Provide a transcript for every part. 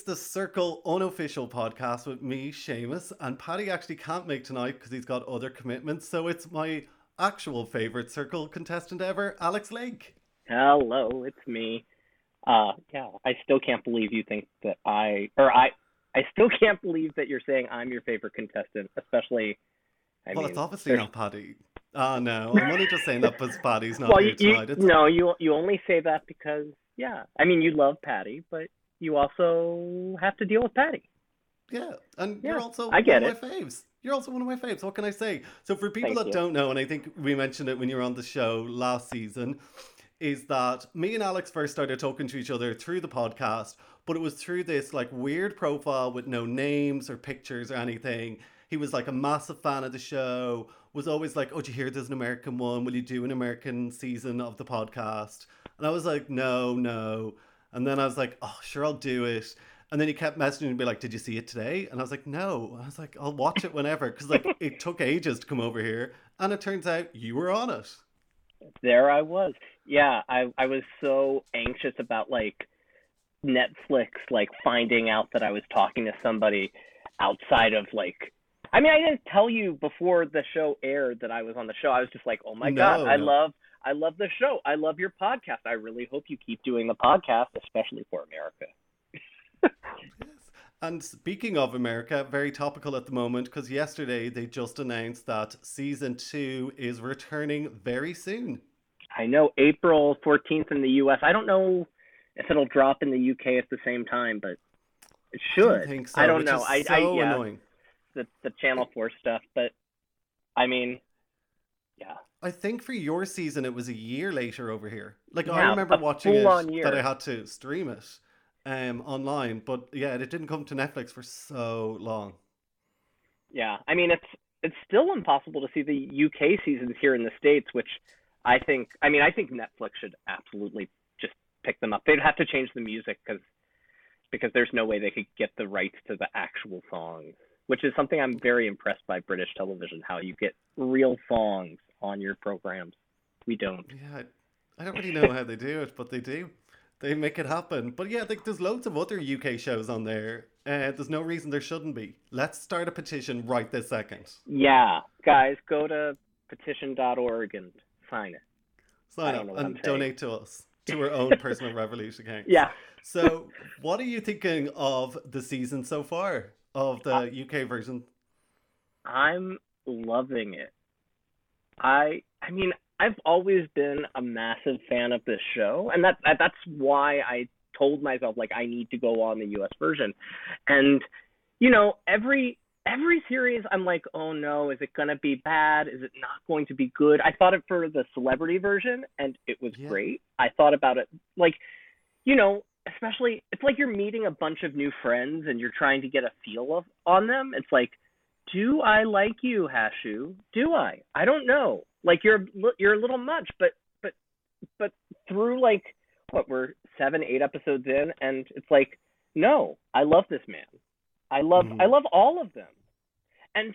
It's the Circle unofficial podcast with me, Seamus, and Paddy actually can't make tonight because he's got other commitments. So it's my actual favorite Circle contestant ever, Alex Lake. Hello, it's me. Uh, yeah, I still can't believe you think that I, or I, I still can't believe that you're saying I'm your favorite contestant, especially. I well, mean, it's obviously there's... not Paddy. Oh no, I'm only just saying that because Paddy's not well, here you, tonight. It's... No, you you only say that because yeah, I mean you love Paddy, but you also have to deal with Paddy. Yeah, and yeah, you're also I get one it. of my faves. You're also one of my faves. What can I say? So for people Thank that you. don't know, and I think we mentioned it when you were on the show last season, is that me and Alex first started talking to each other through the podcast, but it was through this like weird profile with no names or pictures or anything. He was like a massive fan of the show, was always like, Oh, do you hear there's an American one? Will you do an American season of the podcast? And I was like, No, no. And then I was like, Oh, sure, I'll do it. And then he kept messaging and be like, "Did you see it today?" And I was like, "No." I was like, "I'll watch it whenever," because like it took ages to come over here, and it turns out you were on it. There I was. Yeah, I I was so anxious about like Netflix like finding out that I was talking to somebody outside of like I mean, I didn't tell you before the show aired that I was on the show. I was just like, "Oh my No, god, I love I love the show. I love your podcast. I really hope you keep doing the podcast, especially for America." Yes. And speaking of America, very topical at the moment because yesterday they just announced that season two is returning very soon. I know April 14th in the US. I don't know if it'll drop in the UK at the same time, but it I should. don't think so. I don't know. I, so I yeah, annoying. the the Channel 4 stuff, but I mean, yeah. I think for your season it was a year later over here. Like I remember watching it that I had to stream it um online, but yeah, it didn't come to Netflix for so long. Yeah, I mean it's it's still impossible to see the UK seasons here in the states, which I think. I mean, I think Netflix should absolutely just pick them up. They'd have to change the music because because there's no way they could get the rights to the actual songs, which is something I'm very impressed by British television. How you get real songs on your programs. We don't. Yeah, I, don't really know how they do it, but they do. They make it happen. But yeah, like, there's loads of other UK shows on there. Uh, there's no reason there shouldn't be. Let's start a petition right this second. Yeah, guys, go to petition.org and sign it. Sign up and I'm saying. donate to us, to our own personal revolution account. Yeah. So, what are you thinking of the season so far of the UK version? I'm loving it. I I mean, I've always been a massive fan of this show, and that, that that's why I told myself like I need to go on the US version. And you know, every every series I'm like, "Oh no, is it going to be bad? Is it not going to be good?" I thought it for the celebrity version and it was Yeah. great. I thought about it like you know, especially it's like you're meeting a bunch of new friends and you're trying to get a feel of on them. It's like do I like you, Hashu? Do I? I don't know. Like you're you're a little much, but but but through like what we're seven, eight episodes in, and it's like, no, I love this man. I love Mhm. I love all of them, and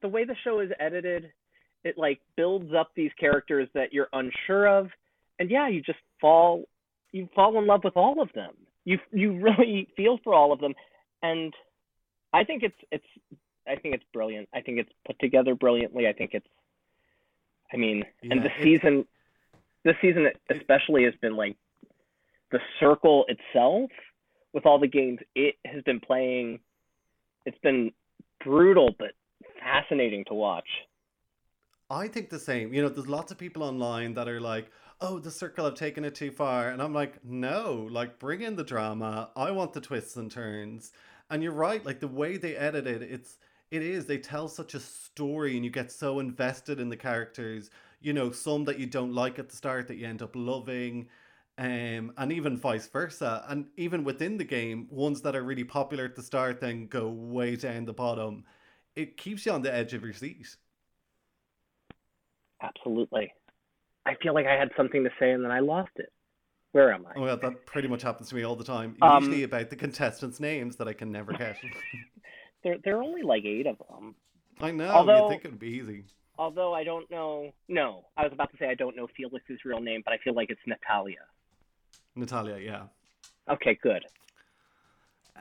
the way the show is edited, it like builds up these characters that you're unsure of, and yeah, you just fall you fall in love with all of them. You you really feel for all of them, and I think it's it's I think it's brilliant. I think it's put together brilliantly. I think it's I mean, and the season this season especially has been like the circle itself with all the games it has been playing it's been brutal but fascinating to watch. I think the same. You know, there's lots of people online that are like, oh, the circle have taken it too far. And I'm like, no, like, bring in the drama. I want the twists and turns. And you're right, like, the way they edit it, it's, it is, they tell such a story and you get so invested in the characters. You know, some that you don't like at the start that you end up loving. Um, and even vice versa. And even within the game, ones that are really popular at the start then go way down the bottom. It keeps you on the edge of your seat. Absolutely. I feel like I had something to say and then I lost it. Where am I? Oh, well, that pretty much happens to me all the time. Um, Usually about the contestants' names that I can never get. There there are only like 8 of them. I know, Although- you'd think it would be easy. Although I don't know. No, I was about to say I don't know Felix's real name, but I feel like it's Natalia. Natalia, yeah. Okay, good.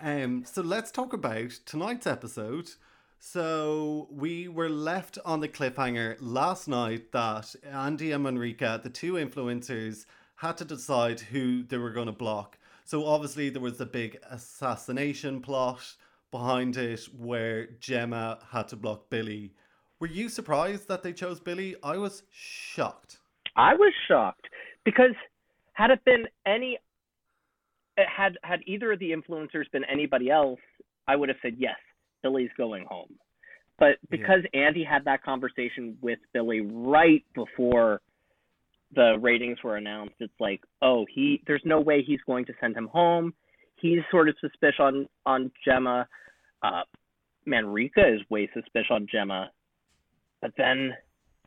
Um, so let's talk about tonight's episode. So we were left on the cliffhanger last night that Andy and Manrika, the two influencers, had to decide who they were going to block. So obviously there was a big assassination plot behind it where Gemma had to block Billy. Were you surprised that they chose Billy? I was shocked. I was shocked because had it been any had had either of the influencers been anybody else, I would have said yes, Billy's going home. But because yeah. Andy had that conversation with Billy right before the ratings were announced, it's like, oh, he there's no way he's going to send him home. He's sort of suspicious on on Gemma. Uh, Manrika is way suspicious on Gemma. But then,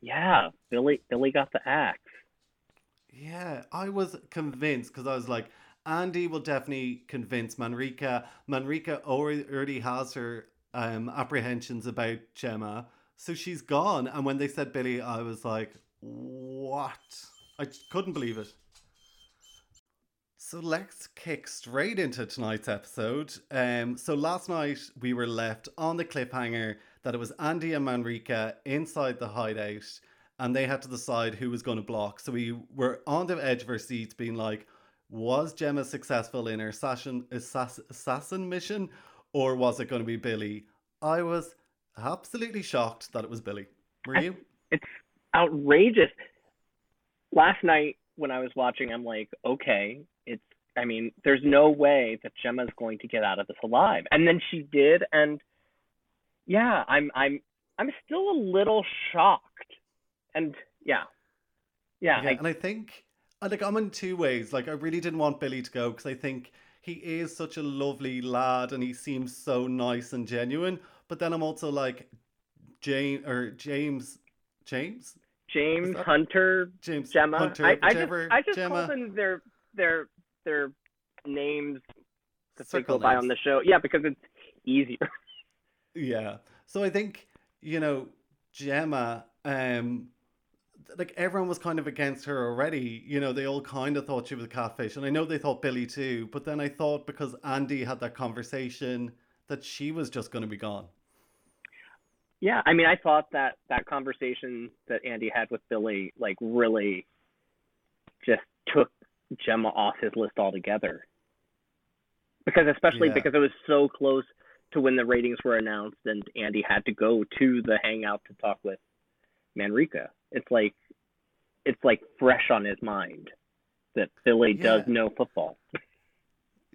yeah, Billy Billy got the axe. Yeah, I was convinced because I was like, Andy will definitely convince Manrika. Manrika already has her um, apprehensions about Gemma, so she's gone. And when they said Billy, I was like, what? I couldn't believe it. So let's kick straight into tonight's episode. Um, so last night we were left on the cliffhanger that it was Andy and Manrika inside the hideout, and they had to decide who was going to block. So we were on the edge of our seats, being like, was Gemma successful in her assassin, assassin mission, or was it going to be Billy? I was absolutely shocked that it was Billy. Were you? It's outrageous. Last night when I was watching, I'm like, okay, it's. I mean, there's no way that Gemma's going to get out of this alive, and then she did, and yeah, I'm, I'm, I'm still a little shocked, and yeah, yeah, yeah I, and I think like I'm in two ways. Like I really didn't want Billy to go because I think he is such a lovely lad and he seems so nice and genuine. But then I'm also like James or James James James Hunter James Gemma. Hunter, I, I just I just Gemma. call them their their their names that they go by on the show. Yeah, because it's easier. Yeah. So I think you know Gemma um like everyone was kind of against her already. You know, they all kind of thought she was a catfish, and I know they thought Billy too. But then I thought because Andy had that conversation that she was just going to be gone. Yeah, I mean, I thought that that conversation that Andy had with Billy, like, really just took Gemma off his list altogether. Because especially yeah. because it was so close to when the ratings were announced, and Andy had to go to the hangout to talk with Manrika. It's like it's like fresh on his mind that Billy yeah. does know football.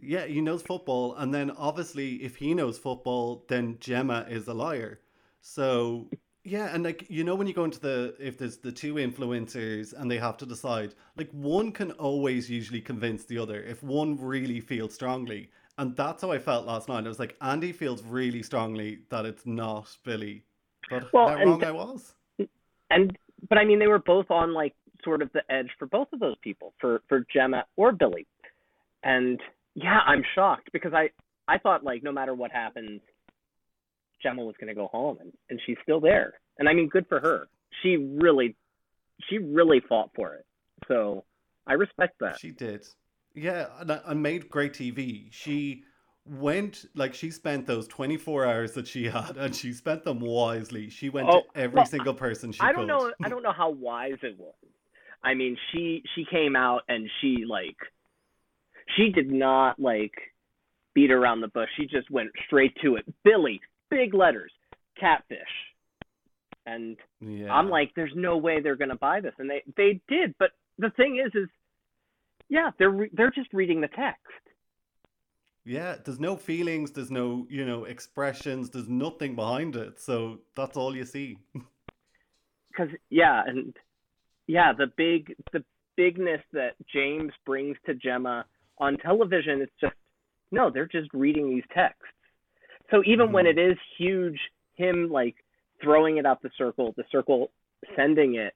Yeah, he knows football, and then obviously, if he knows football, then Gemma is a liar. So yeah, and like you know, when you go into the if there's the two influencers and they have to decide, like one can always usually convince the other if one really feels strongly, and that's how I felt last night. I was like, Andy feels really strongly that it's not Billy, but well, how wrong I was. And but I mean, they were both on like sort of the edge for both of those people, for for Gemma or Billy. And yeah, I'm shocked because I I thought like no matter what happens, Gemma was going to go home, and and she's still there. And I mean, good for her. She really, she really fought for it. So I respect that. She did. Yeah, and made great TV. She went like she spent those 24 hours that she had and she spent them wisely she went oh, to every well, single person she i don't could. know i don't know how wise it was i mean she she came out and she like she did not like beat around the bush she just went straight to it billy big letters catfish and yeah. i'm like there's no way they're going to buy this and they they did but the thing is is yeah they're re- they're just reading the text yeah, there's no feelings, there's no, you know, expressions, there's nothing behind it. So that's all you see. Cuz yeah, and yeah, the big the bigness that James brings to Gemma on television it's just no, they're just reading these texts. So even mm-hmm. when it is huge him like throwing it out the circle, the circle sending it,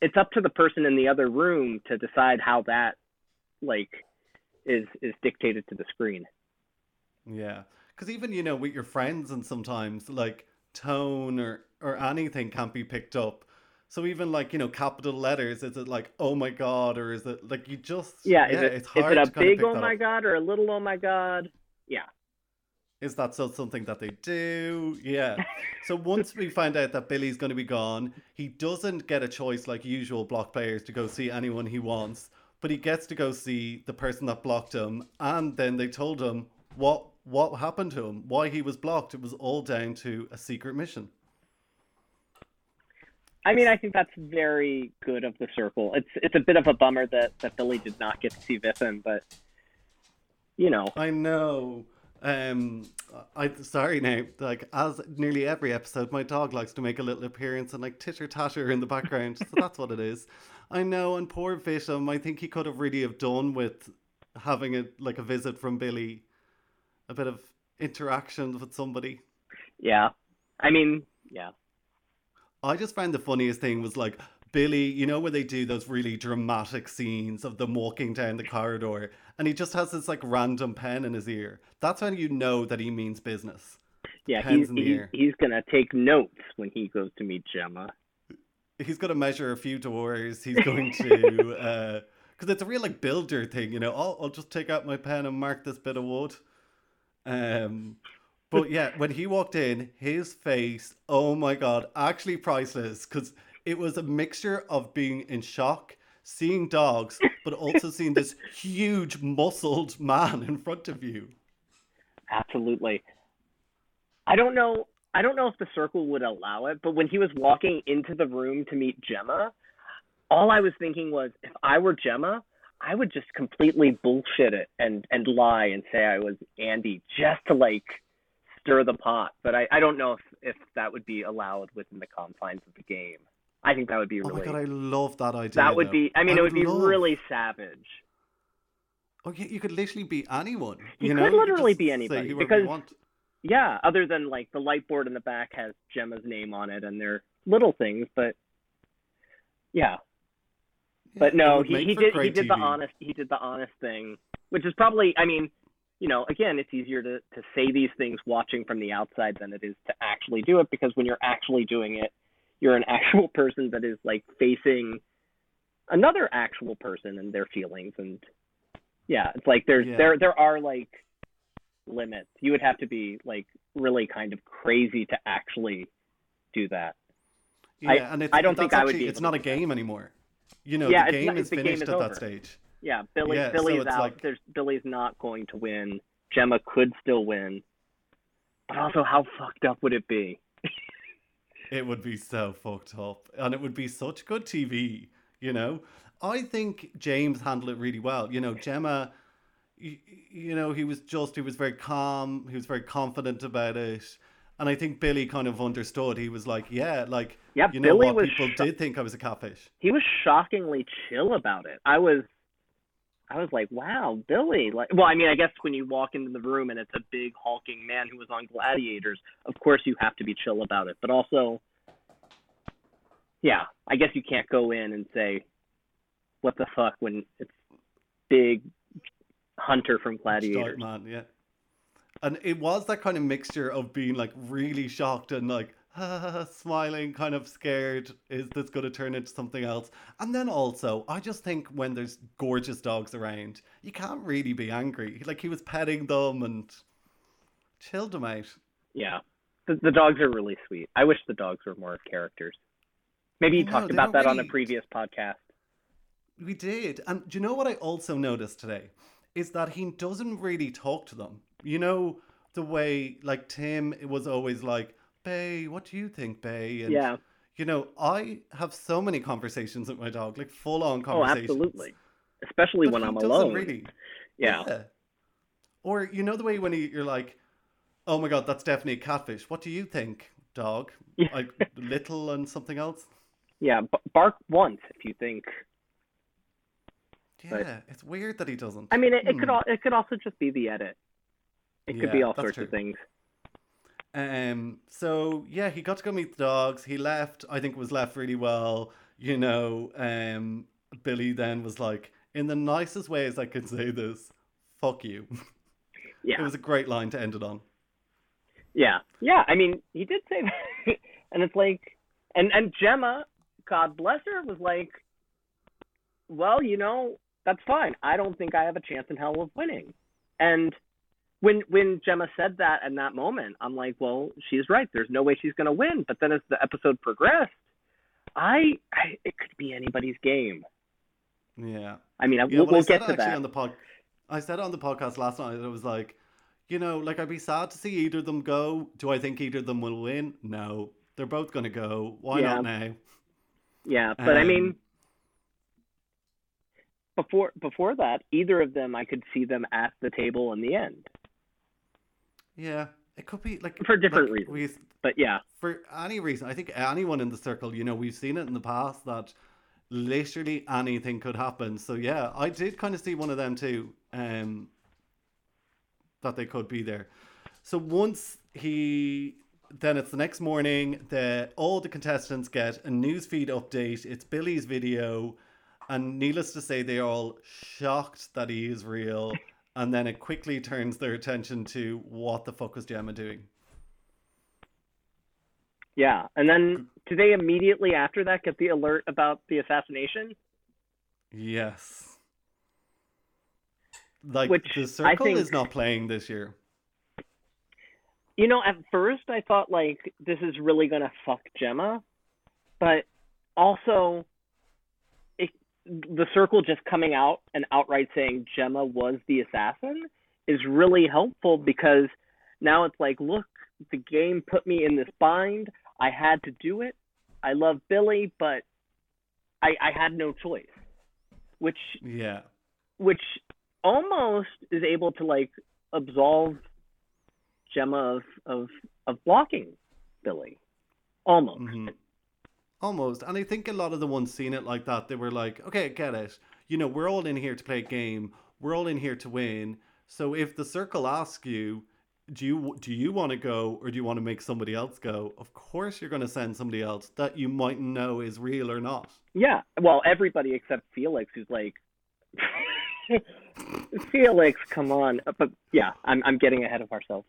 it's up to the person in the other room to decide how that like is is dictated to the screen. Yeah, because even you know with your friends and sometimes like tone or or anything can't be picked up. So even like you know capital letters, is it like oh my god, or is it like you just yeah? Is it, it's hard is it a big oh my up. god or a little oh my god? Yeah. Is that still something that they do? Yeah. So once we find out that Billy's going to be gone, he doesn't get a choice like usual block players to go see anyone he wants, but he gets to go see the person that blocked him. And then they told him what what happened to him, why he was blocked. It was all down to a secret mission. I mean, I think that's very good of the circle. It's it's a bit of a bummer that that Billy did not get to see Vipin, but you know. I know. Um, I sorry now. Like as nearly every episode, my dog likes to make a little appearance and like titter tatter in the background. so that's what it is. I know. And poor Visham, I think he could have really have done with having a like a visit from Billy, a bit of interaction with somebody. Yeah, I mean, yeah. I just found the funniest thing was like Billy, you know, where they do those really dramatic scenes of them walking down the corridor and he just has this like random pen in his ear. That's when you know that he means business. Yeah, Pens he's, he, he's going to take notes when he goes to meet Gemma. He's going to measure a few doors. He's going to, uh, because it's a real like builder thing, you know. Oh, I'll just take out my pen and mark this bit of wood. Um, but yeah, when he walked in, his face, oh my god, actually priceless because it was a mixture of being in shock, seeing dogs, but also seeing this huge muscled man in front of you. Absolutely. I don't know. I don't know if the circle would allow it, but when he was walking into the room to meet Gemma, all I was thinking was, if I were Gemma, I would just completely bullshit it and and lie and say I was Andy just to like stir the pot. But I, I don't know if, if that would be allowed within the confines of the game. I think that would be really. Oh my god, I love that idea. That would though. be. I mean, I it would, would be love... really savage. Oh yeah, you could literally be anyone. You, you know? could literally be anybody because yeah, other than like the light board in the back has Gemma's name on it, and they're little things, but yeah. yeah but no, he, he did he did TV. the honest he did the honest thing, which is probably I mean, you know, again, it's easier to to say these things watching from the outside than it is to actually do it because when you're actually doing it, you're an actual person that is like facing another actual person and their feelings and yeah it's like there's yeah. there there are like limits. You would have to be like really kind of crazy to actually do that. Yeah I, and it's, i don't think actually, i would be it's not a game anymore. You know yeah, the game not, is finished game is at over. that stage. Yeah billy yeah, billy's so out. like... there's billy's not going to win. Gemma could still win. But also how fucked up would it be it would be so fucked up, and it would be such good TV. You know, I think James handled it really well. You know, Gemma. You, you know, he was just, he was very calm, he was very confident about it. And I think Billy kind of understood. He was like, yeah, like, yeah, you know Billy what? People sh- did think I was a catfish. He was shockingly chill about it. I was I was like, wow, Billy. Like, well, I mean, I guess when you walk into the room and it's a big hulking man who was on Gladiators, of course you have to be chill about it. But also, yeah, I guess you can't go in and say, what the fuck when it's big Hunter from Gladiators. man, yeah. And it was that kind of mixture of being like really shocked and like smiling, kind of scared. Is this going to turn into something else? And then also, I just think when there's gorgeous dogs around, you can't really be angry. Like he was petting them and chilled them out. Yeah, the, the dogs are really sweet. I wish the dogs were more characters. Maybe you no, talked about that really... on a previous podcast. We did. And do you know what I also noticed today? Is that he doesn't really talk to them. You know, the way, like, Tim was always like, Bay, what do you think, Bay? And, yeah. You know, I have so many conversations with my dog, like full on oh, conversations. Oh, absolutely. Especially but when I'm alone. Really. Yeah. yeah. Or you know the way when you're like, oh my god, that's definitely a catfish. What do you think, dog? like little and something else. Yeah, bark once if you think. Yeah, but, it's weird that he doesn't. I mean, it, it could hmm. it could also just be the edit. It could yeah, be all sorts true. of things. Um, so yeah, he got to go meet the dogs. He left. I think was left really well. You know, um, Billy then was like, in the nicest ways I could say this, fuck you. Yeah. it was a great line to end it on. Yeah. Yeah. I mean, he did say that. and it's like, and, and Gemma, God bless her, was like, well, you know, that's fine. I don't think I have a chance in hell of winning. And when when Gemma said that in that moment, I'm like, well, she's right. There's no way she's going to win. But then as the episode progressed, I, I it could be anybody's game. Yeah. I mean, I, Yeah, we'll, well, said get to that. on the pod. I said it on the podcast last night. It was like, you know, like I'd be sad to see either of them go. Do I think either of them will win? No, they're both going to go. Why Yeah. not now? Yeah, but I Um, mean, before before that, either of them, I could see them at the table in the end. Yeah, it could be like For different like, reasons. But yeah, for any reason, I think anyone in the circle, you know, we've seen it in the past that literally anything could happen. So yeah, I did kind of see one of them too. Um, that they could be there. So once he, then it's the next morning. The all the contestants get a newsfeed update. It's Billy's video, and needless to say, they are all shocked that he is real. And then it quickly turns their attention to what the fuck was Gemma doing. yeah, and then do they immediately after that get the alert about the assassination? Yes. Like Which the circle think- is not playing this year. You know, at first I thought like this is really gonna fuck Gemma, but also, the circle just coming out and outright saying Gemma was the assassin is really helpful because now it's like, look, the game put me in this bind. I had to do it. I love Billy, but I, I had no choice. Which Yeah. which almost is able to like absolve Gemma of of, of blocking Billy. Almost. hmm Almost. And I think a lot of the ones seeing it like that, they were like, okay, get it. You know, we're all in here to play a game. We're all in here to win. So if the circle asks you, do you do you want to go or do you want to make somebody else go? Of course you're going to send somebody else that you mightn't know is real or not. Yeah. Well, everybody except Felix, who's like, Felix, come on. But yeah, I'm I'm getting ahead of ourselves.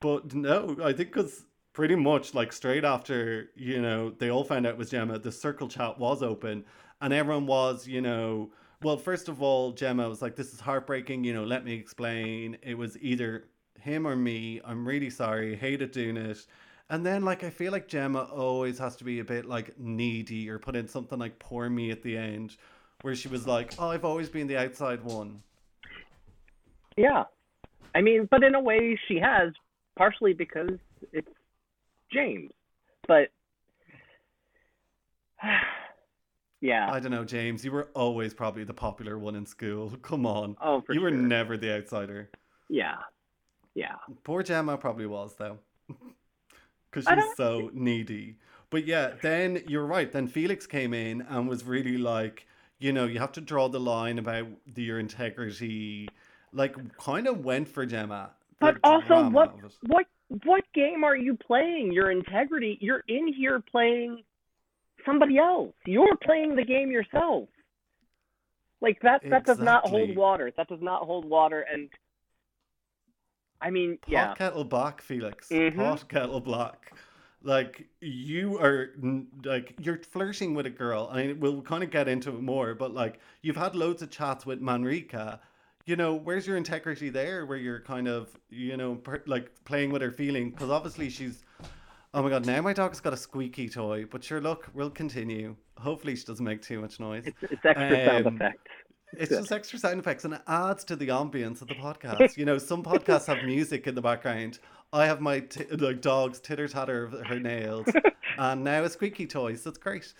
But no, I think because pretty much like straight after, you know, they all found out was Gemma, the circle chat was open and everyone was, you know, well, first of all, Gemma was like, this is heartbreaking, you know, let me explain. It was either him or me. I'm really sorry. Hated doing it. And then, like, I feel like Gemma always has to be a bit like needy or put in something like poor me at the end, where she was like, oh, I've always been the outside one. Yeah. I mean, but in a way she has, partially because it's James. But yeah. I don't know, James. You were always probably the popular one in school. Come on. oh, for you were sure. never the outsider. yeah. Yeah. Poor Gemma probably was though, because she's so needy. But yeah, then you're right. Then Felix came in and was really like, you know, you have to draw the line about the, your integrity. Like, kind of went for Gemma. But also, what what what game are you playing? Your integrity. You're in here playing somebody else. You're playing the game yourself. Like that. That does not hold water. That does not hold water. And I mean, Pot yeah, kettle black, Felix. Mhm. Pot kettle black. Like you are like you're flirting with a girl, and we'll kind of get into it more. But like you've had loads of chats with Manrika. You know, where's your integrity there? Where you're kind of, you know, per- like playing with her feeling because obviously she's. Oh my god! Now my dog's got a squeaky toy. But sure, look, we'll continue. Hopefully, she doesn't make too much noise. it's it's extra sound Um, effects. It's just extra sound effects and it adds to the ambience of the podcast. You know, some podcasts have music in the background. I have my t- like dog's titter tatter of her nails, and now a squeaky toy. So it's great.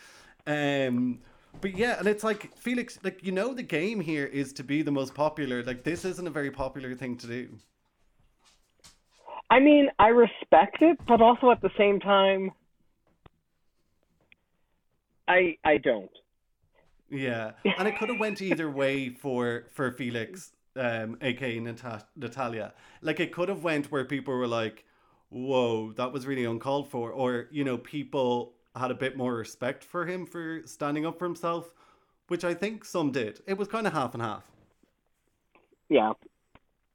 Um, but yeah, and it's like Felix, like you know, the game here is to be the most popular. Like this isn't a very popular thing to do. I mean, I respect it, but also at the same time, I I don't. Yeah, and it could have went either way for for Felix, um, aka Nata- Natalia. Like it could have went where people were like, "Whoa, that was really uncalled for," or you know, people had a bit more respect for him for standing up for himself, which I think some did. It was kind of half and half, Yeah.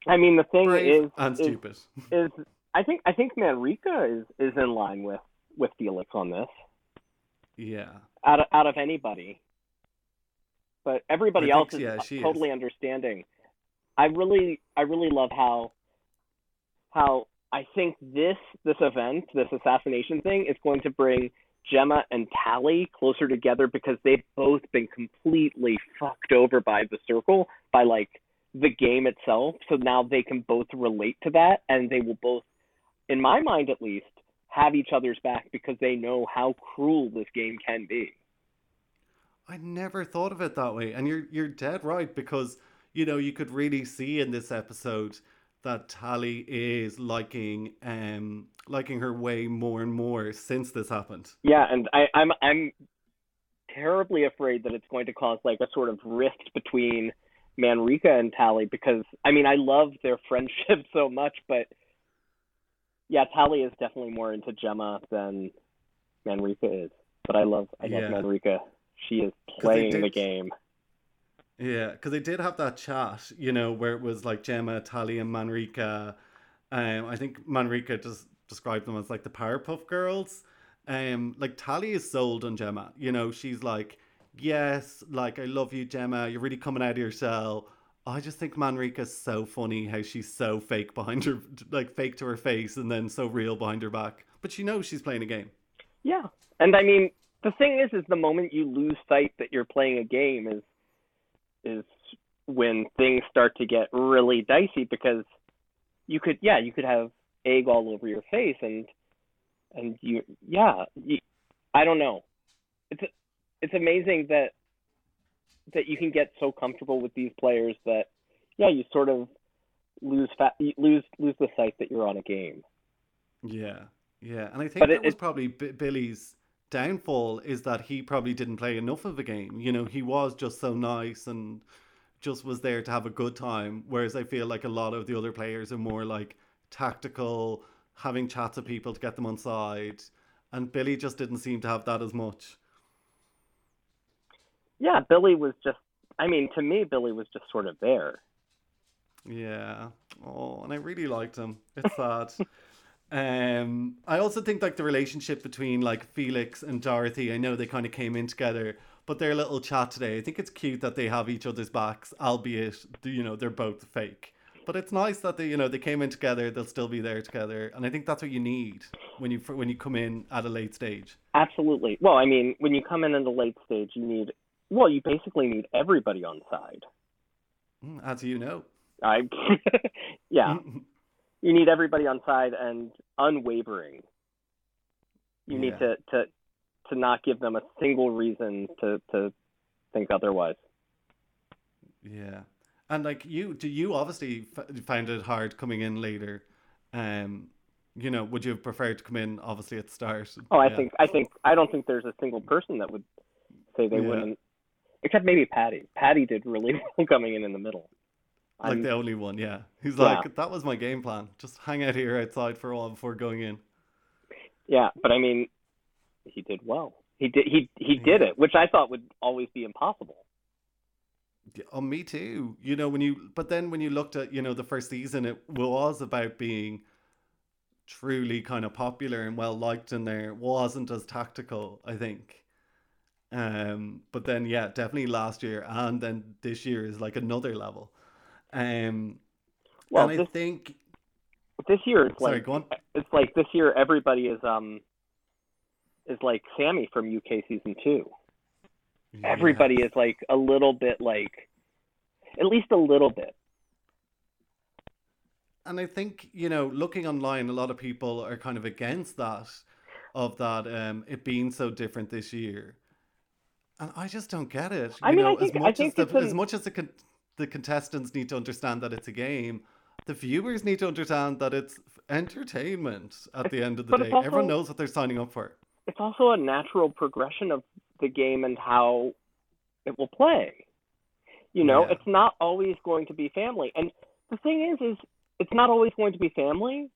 I mean, the thing brave is, and is stupid. is I think I think Manrika is is in line with with Felix on this Yeah, out of out of anybody. But everybody I else think, is yeah, she is. totally understanding. I really I really love how how I think this this event, this assassination thing, is going to bring Gemma and Tally closer together because they've both been completely fucked over by the circle, by like the game itself. So now they can both relate to that and they will both, in my mind at least, have each other's back because they know how cruel this game can be. I never thought of it that way. And you're you're dead right because you know you could really see in this episode that Tally is liking um liking her way more and more since this happened. Yeah, and I, I'm I'm terribly afraid that it's going to cause like a sort of rift between Manrika and Tally because I mean I love their friendship so much, but yeah, Tally is definitely more into Gemma than Manrika is. But I love I love yeah. Manrika. She is playing the game. Yeah, because they did have that chat, you know, where it was like Gemma, Tally, and Manrika. Um, I think Manrika just described them as like the Powerpuff Girls. Um, like Tally is sold on Gemma. You know, she's like, yes, like I love you, Gemma. You're really coming out of your shell. I just think Manrika's so funny how she's so fake behind her, like fake to her face, and then so real behind her back. But she knows she's playing a game. Yeah, and I mean, the thing is, is the moment you lose sight that you're playing a game is is when things start to get really dicey because you could yeah you could have egg all over your face and and you yeah you, I don't know. It's it's amazing that that you can get so comfortable with these players that yeah you sort of lose fat lose lose the sight that you're on a game. Yeah. Yeah. And I think but that it, was probably B- Billy's downfall is that he probably didn't play enough of a game. You know, he was just so nice and just was there to have a good time. Whereas I feel like a lot of the other players are more like tactical, having chats with people to get them on side. And Billy just didn't seem to have that as much. Yeah, Billy was just, I mean, to me, Billy was just sort of there. Yeah. Oh, and I really liked him. It's sad. Um, I also think like the relationship between like Felix and Dorothy. I know they kind of came in together, but their little chat today. I think it's cute that they have each other's backs, albeit you know they're both fake. But it's nice that they you know they came in together. They'll still be there together, and I think that's what you need when you when you come in at a late stage. Absolutely. Well, I mean, when you come in at a late stage, you need well, you basically need everybody on side. Mm, as you know. I yeah. you need everybody on side and unwavering. You yeah. need to, to to not give them a single reason to to think otherwise. Yeah, and like you, do you obviously f- find it hard coming in later? Um, you know, would you have preferred to come in obviously at the start? Oh, I yeah. think I think I don't think there's a single person that would say they yeah. wouldn't, except maybe Paddy. Paddy did really well coming in in the middle. Like the only one, yeah. He's yeah. like, that was my game plan. Just hang out here outside for a while before going in. Yeah, but I mean, he did well. He did he he yeah. did it, which I thought would always be impossible. Yeah, oh, me too. You know when you, but then when you looked at you know the first season, it was about being truly kind of popular and well liked in there. Wasn't as tactical, I think. Um, but then yeah, definitely last year and then this year is like another level. Um, well, and I think this year it's sorry, like go on. it's like this year everybody is um is like Sammy from UK season two. Yeah. Everybody is like a little bit like, at least a little bit. And I think you know, looking online, a lot of people are kind of against that, of that um, it being so different this year. And I just don't get it. You I mean, know, I think, as much I think as, the, an... as much as the the contestants need to understand that it's a game. The viewers need to understand that it's entertainment at the end of the day. Also, Everyone knows what they're signing up for. It's also a natural progression of the game and how it will play. You know, yeah. it's not always going to be family. And the thing is is it's not always going to be family,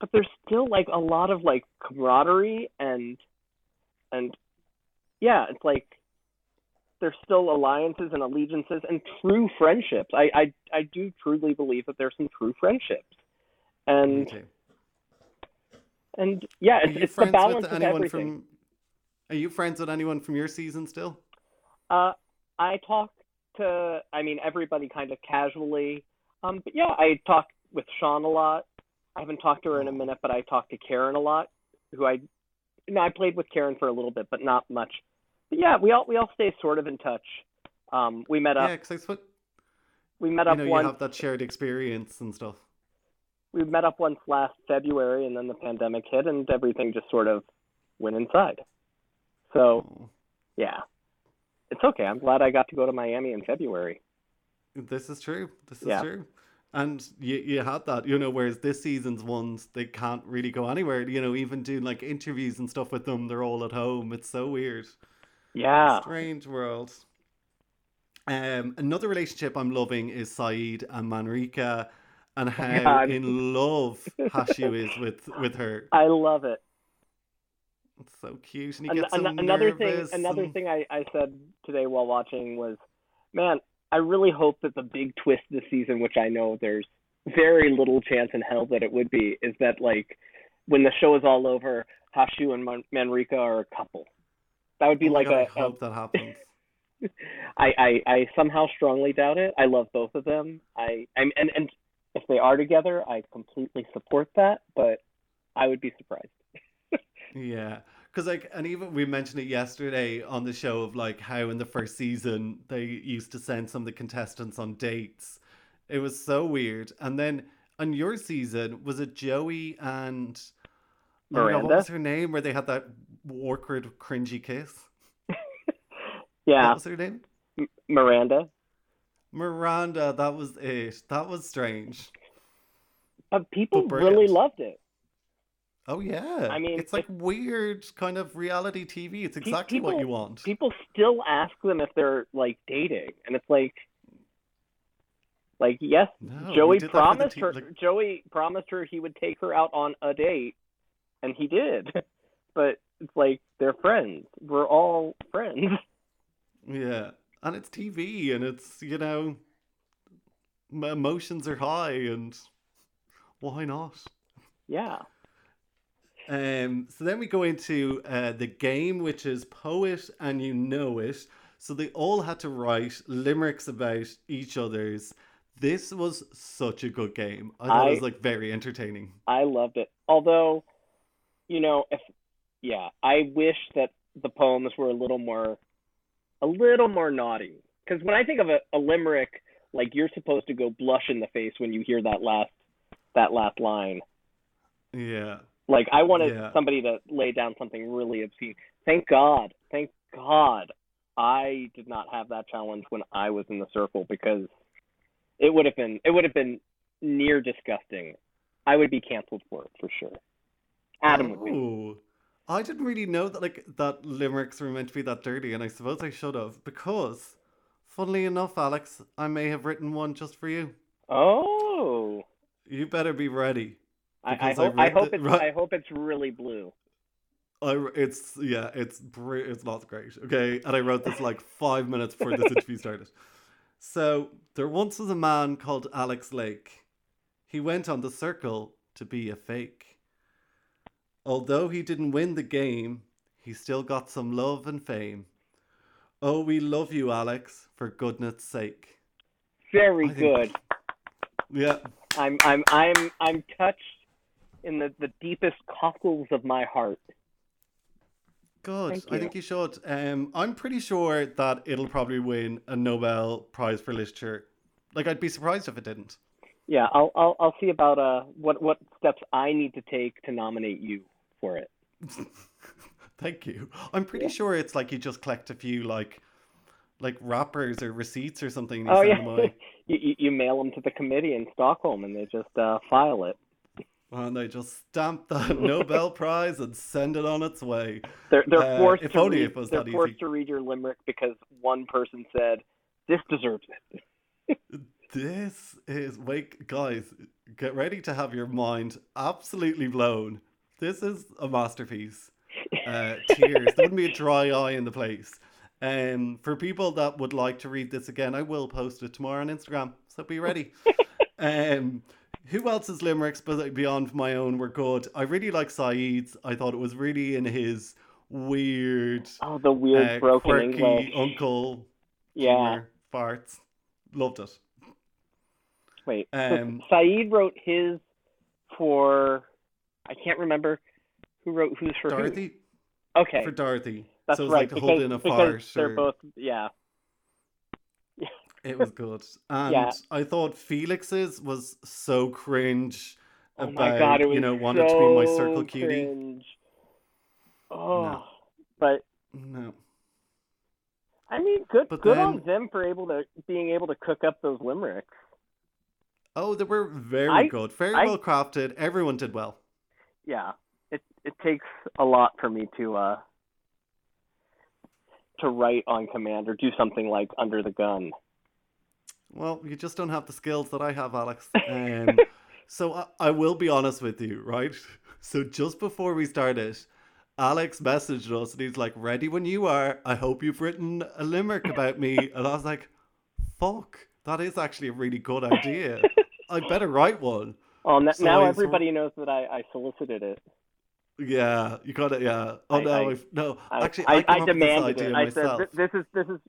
but there's still like a lot of like camaraderie and and yeah, it's like there's still alliances and allegiances and true friendships. I I, I do truly believe that there's some true friendships, and and yeah, it's, it's the balance of everything. From, are you friends with anyone from your season still? Uh, I talk to, I mean, everybody kind of casually. Um, but yeah, I talk with Sean a lot. I haven't talked to her in a minute, but I talked to Karyn a lot, who I no, I played with Karyn for a little bit, but not much. But yeah, we all we all stay sort of in touch. Um, we met up. Yeah, because we met up. you know once. you have that shared experience and stuff. We met up once last February, and then the pandemic hit, and everything just sort of went inside. So Oh. yeah, it's okay. I'm glad I got to go to Miami in February. This is true. This is Yeah. true. And you you had that, you know, whereas this season's ones they can't really go anywhere. You know, even doing like interviews and stuff with them, they're all at home. It's so weird. Yeah. Strange world. Um, another relationship I'm loving is Saeed and Manrika, and how God. in love Hashu is with with her. I love it. It's so cute, and he An- gets so an- another thing another and- thing I, I said today while watching was man i really hope that the big twist this season which i know there's very little chance in hell that it would be is that like when the show is all over hashu and Man- manrika are a couple that would be Oh like God, a, I a hope that um, happens. I, I I somehow strongly doubt it. I love both of them. I I'm and and if they are together, I completely support that. But I would be surprised. Yeah, because like, and even we mentioned it yesterday on the show of like how in the first season they used to send some of the contestants on dates. It was so weird. And then on your season, was it Joey and my God, what was her name? Where they had that awkward, cringy kiss. Yeah, What was her name? M- Miranda. Miranda. That was it. That was strange. But people But really loved it. Oh yeah. I mean, it's like weird kind of reality TV. It's exactly what you want. People still ask them if they're like dating, and it's like, like yes, No, Joey did that for the promised te- her. like- Joey promised her he would take her out on a date, and he did. But it's like they're friends. We're all friends. Yeah, and it's TV, and it's you know, m- emotions are high, and why not? Yeah. Um, so then we go into uh, the game, which is poet and you know it. So they all had to write limericks about each other's. This was such a good game. I thought it was like very entertaining. I loved it. Although, you know, if yeah, I wish that the poems were a little more, a little more naughty. Because when I think of a, a limerick, like you're supposed to go blush in the face when you hear that last, that last line. Yeah. Like I wanted Yeah. somebody to lay down something really obscene. Thank God, thank God, I did not have that challenge when I was in the circle because it would have been it would have been near disgusting. I would be canceled for it for sure. Adam would be. Oh, I didn't really know that like that limericks were meant to be that dirty, and I suppose I should have because, funnily enough, Alex, I may have written one just for you. Oh, You better be ready. I, I Because I hope I hope the- it's right- I hope it's really blue. I it's yeah, it's it's not great. Okay, and I wrote this like five minutes before this interview started. So there once was a man called Alex Lake. He went on the circle to be a fake. Although he didn't win the game, he still got some love and fame. Oh, we love you, Alex, for goodness sake. Very think- good. Yeah, I'm I'm I'm I'm touched in the the deepest cockles of my heart. good. I think you should. Um, I'm pretty sure that it'll probably win a Nobel Prize for Literature. Like, I'd be surprised if it didn't. Yeah, I'll I'll I'll see about uh what what steps I need to take to nominate you for it. Thank you. I'm pretty Yeah. sure it's like you just collect a few like like wrappers or receipts or something. You Oh yeah, you, you mail them to the committee in Stockholm and they just uh, file it. and they just stamp that Nobel Prize and send it on its way. They're they're Uh, forced if to only read, it was they're forced to read your limerick because one person said this deserves it. This is wait, guys, get ready to have your mind absolutely blown. This is a masterpiece. Uh, tears. there wouldn't be a dry eye in the place. Um, for people that would like to read this again, I will post it tomorrow on Instagram. So be ready. um, who else's limericks but beyond my own were good? I really like Saeed's. I thought it was really in his weird, Oh, the weird uh, broken quirky English. uncle yeah. farts. Loved it. Wait. so Um, Saeed wrote his for I can't remember who wrote who's for who. Dorothy Okay, for Dorothy. that's so it was right. like because holding a farce. they're or- both yeah. It was good. And Yeah. I thought Felix's was so cringe Oh about, my god, it was you know, wanted to be my circle cutie. cringe. Oh, No. but No. I mean, good But good on them for able to being able to cook up those limericks. Oh, they were very I- good. Very I- well crafted. Everyone did well. Yeah, it it takes a lot for me to uh to write on command or do something like under the gun. Well, you just don't have the skills that I have, Alex. Um, so I, I will be honest with you, right? So just before we started, Alex messaged us and he's like, "Ready when you are. I hope you've written a limerick about me." And I was like, "Fuck, that is actually a really good idea. I better write one." Oh, n- So now everybody knows that I, I solicited it. Yeah, you got it. Yeah. Oh I- no, I- no. Actually, I, I, I demanded it. I myself. said, "This is this is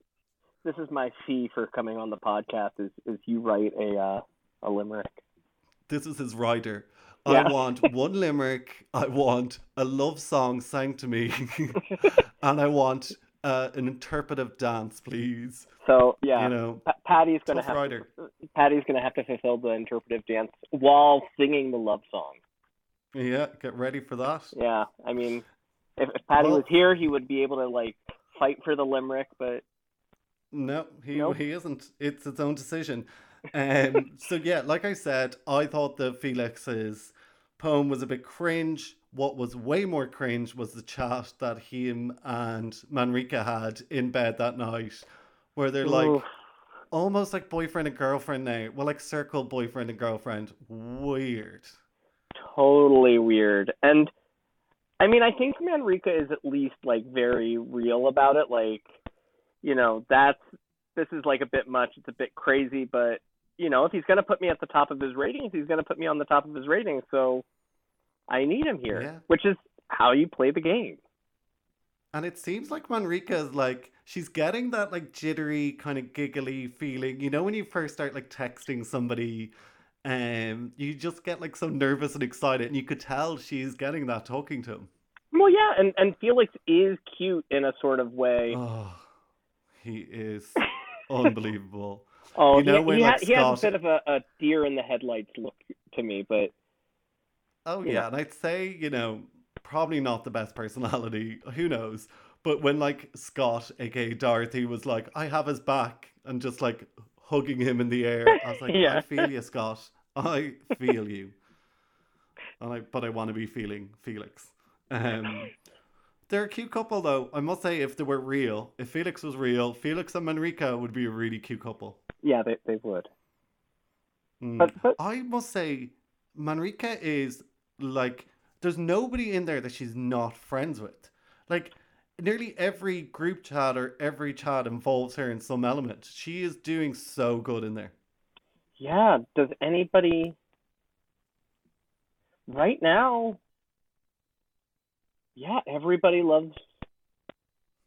this is my fee for coming on the podcast. Is is you write a uh, a limerick." This is his rider. Yeah. I want one limerick. I want a love song sang to me, and I want uh, an interpretive dance, please. So yeah, You know, Pa- Paddy's gonna have rider. to, Paddy's gonna have to fulfill the interpretive dance while singing the love song. Yeah, get ready for that. Yeah, I mean, if, if Paddy Well- was here, he would be able to like fight for the limerick, but No, he Nope. he isn't. It's its own decision. Um. so yeah, like I said, I thought that Felix's poem was a bit cringe. What was way more cringe was the chat that him and Manrika had in bed that night, where they're like. Almost like boyfriend and girlfriend now. Well, like circle boyfriend and girlfriend. Weird. totally weird. And I mean, I think Manrika is at least like very real about it. Like, you know, that's this is like a bit much. It's a bit crazy, but you know, if he's gonna put me at the top of his ratings, he's gonna put me on the top of his ratings. So I need him here, Yeah. which is how you play the game. And it seems like Manrika is like she's getting that like jittery kind of giggly feeling. You know when you first start like texting somebody um you just get like so nervous and excited and you could tell she's getting that talking to him. Well, yeah, and and Felix is cute in a sort of way. Oh, he is unbelievable. Oh, You know he, when, he, like, ha- he has a bit of a, a deer in the headlights look to me, but Oh Yeah. yeah, and I'd say you know probably not the best personality. Who knows? But when like Scott, aka Dorothy, was like, "I have his back," and just like hugging him in the air, I was like, Yeah. "I feel you, Scott. I feel you." And I, but I want to be feeling Felix. Um, they're a cute couple, though. I must say, if they were real, if Felix was real, Felix and Manrika would be a really cute couple. yeah, they they would. Mm. But but I must say, Manrika is like, there's nobody in there that she's not friends with. Like, nearly every group chat or every chat involves her in some element. She is doing so good in there. Yeah, does anybody right now? Yeah, everybody loves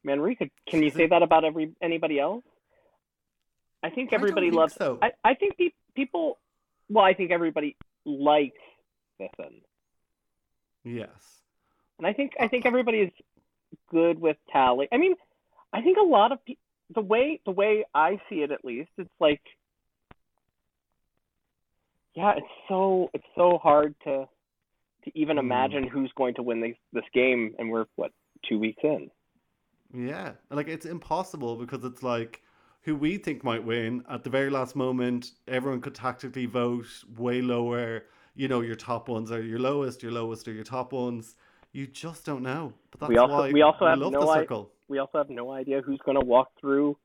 Manrika. Can you say that about every anybody else? I think I everybody think loves. so. I I think pe- people. Well, I think everybody likes Biffin, Yes. and I think I think everybody is good with Tally. I mean, I think a lot of people. The way the way I see it, at least, it's like yeah, it's so it's so hard to to even Hmm. imagine who's going to win this this game, and we're what two weeks in. Yeah. Like, it's impossible because it's like who we think might win at the very last moment. Everyone could tactically vote way lower. You know, your top ones are your lowest, your lowest are your top ones. You just don't know. But that's We also- why we also have no i- We also have no idea who's going to walk through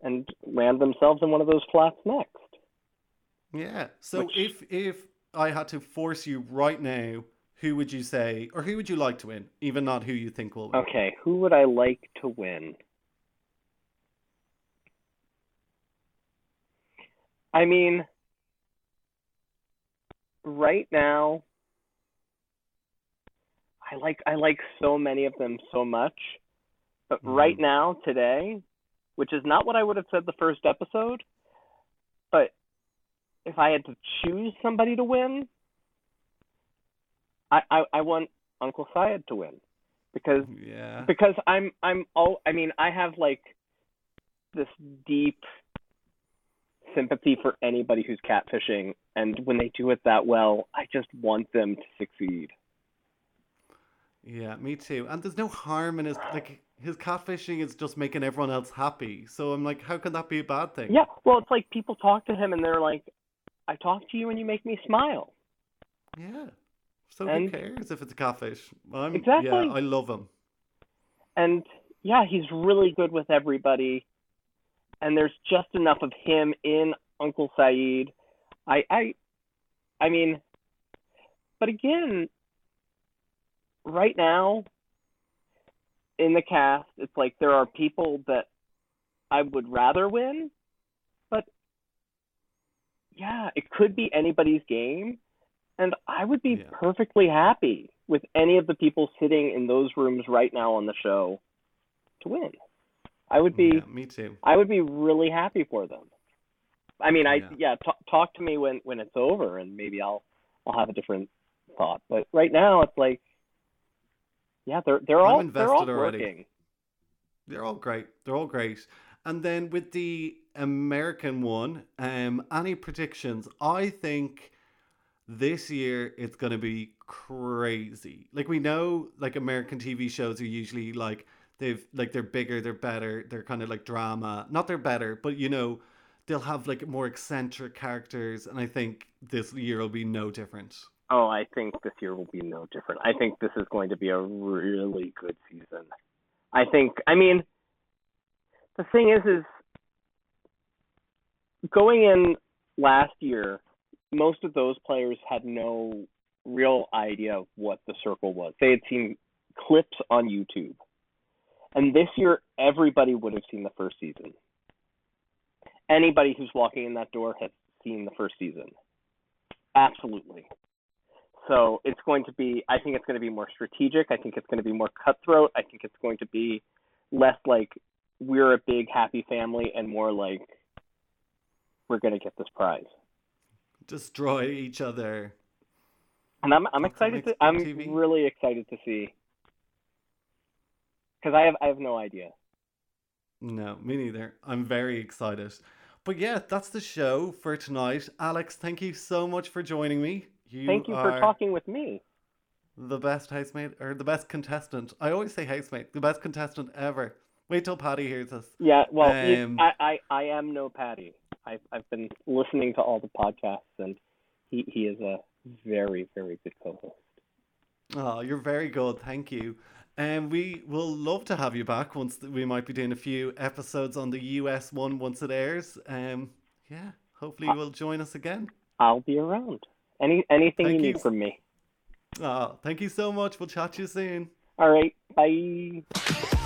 and land themselves in one of those flats next. Yeah. So Which- if if I had to force you right now, who would you say, or who would you like to win? Even not who you think will win. Okay, who would I like to win? I mean, right now, I like I like so many of them so much, but right Mhm. now today, which is not what I would have said the first episode, but if I had to choose somebody to win, I, I I want Uncle Syed to win because Yeah. because I'm I'm oh I mean I have like this deep sympathy for anybody who's catfishing and when they do it that well I just want them to succeed. Yeah, me too. And there's no harm in his like his catfishing is just making everyone else happy. So I'm like, how can that be a bad thing? Yeah, well it's like people talk to him and they're like I talk to you and you make me smile. Yeah. So And- who cares if it's a catfish? I'm, Exactly. Yeah, I love him. and yeah, he's really good with everybody. And there's just enough of him in Uncle Syed. I I I mean but again, right now in the cast, it's like there are people that I would rather win, but yeah, it could be anybody's game. And I would be Yeah. perfectly happy with any of the people sitting in those rooms right now on the show to win. I would be Yeah, me too. I would be really happy for them. I mean, I Yeah. yeah, talk, talk to me when when it's over, and maybe I'll I'll have a different thought. But right now, it's like, yeah, they're they're I'm all they're all invested already. working. They're all great. They're all great. And then with the American one, um, any predictions? I think this year it's gonna be crazy. Like we know, like American TV shows are usually like they've like they're bigger, they're better, they're kind of like drama. Not they're better, but you know, they'll have like more eccentric characters, and I think this year will be no different. Oh, I think this year will be no different. I think this is going to be a really good season. I think. I mean, the thing is, is going in last year, most of those players had no real idea of what the circle was. They had seen clips on YouTube. And this year, everybody would have seen the first season. Anybody who's walking in that door has seen the first season. Absolutely. So it's going to be, I think it's going to be more strategic. I think it's going to be more cutthroat. I think it's going to be less like we're a big happy family and more like we're going to get this prize. Destroy each other. And I'm I'm excited to I'm TV. really excited to see cuz I have I have no idea. No, me neither. I'm very excited. But yeah, that's the show for tonight. Alex, thank you so much for joining me. You Thank you for talking with me. the best housemate or the best contestant. I always say housemate, the best contestant ever. Wait till Paddy hears this. Yeah, well, you- Um, I, I I am no Paddy. I've I've been listening to all the podcasts and he he is a very very good co-host. Oh, you're very good. Thank you. And we will love to have you back once we might be doing a few episodes on the US one once it airs. Um, yeah, hopefully you will join us again. I'll be around. Any anything Thank you you. need from me. Oh, thank you so much. We'll chat to you soon. All right. Bye.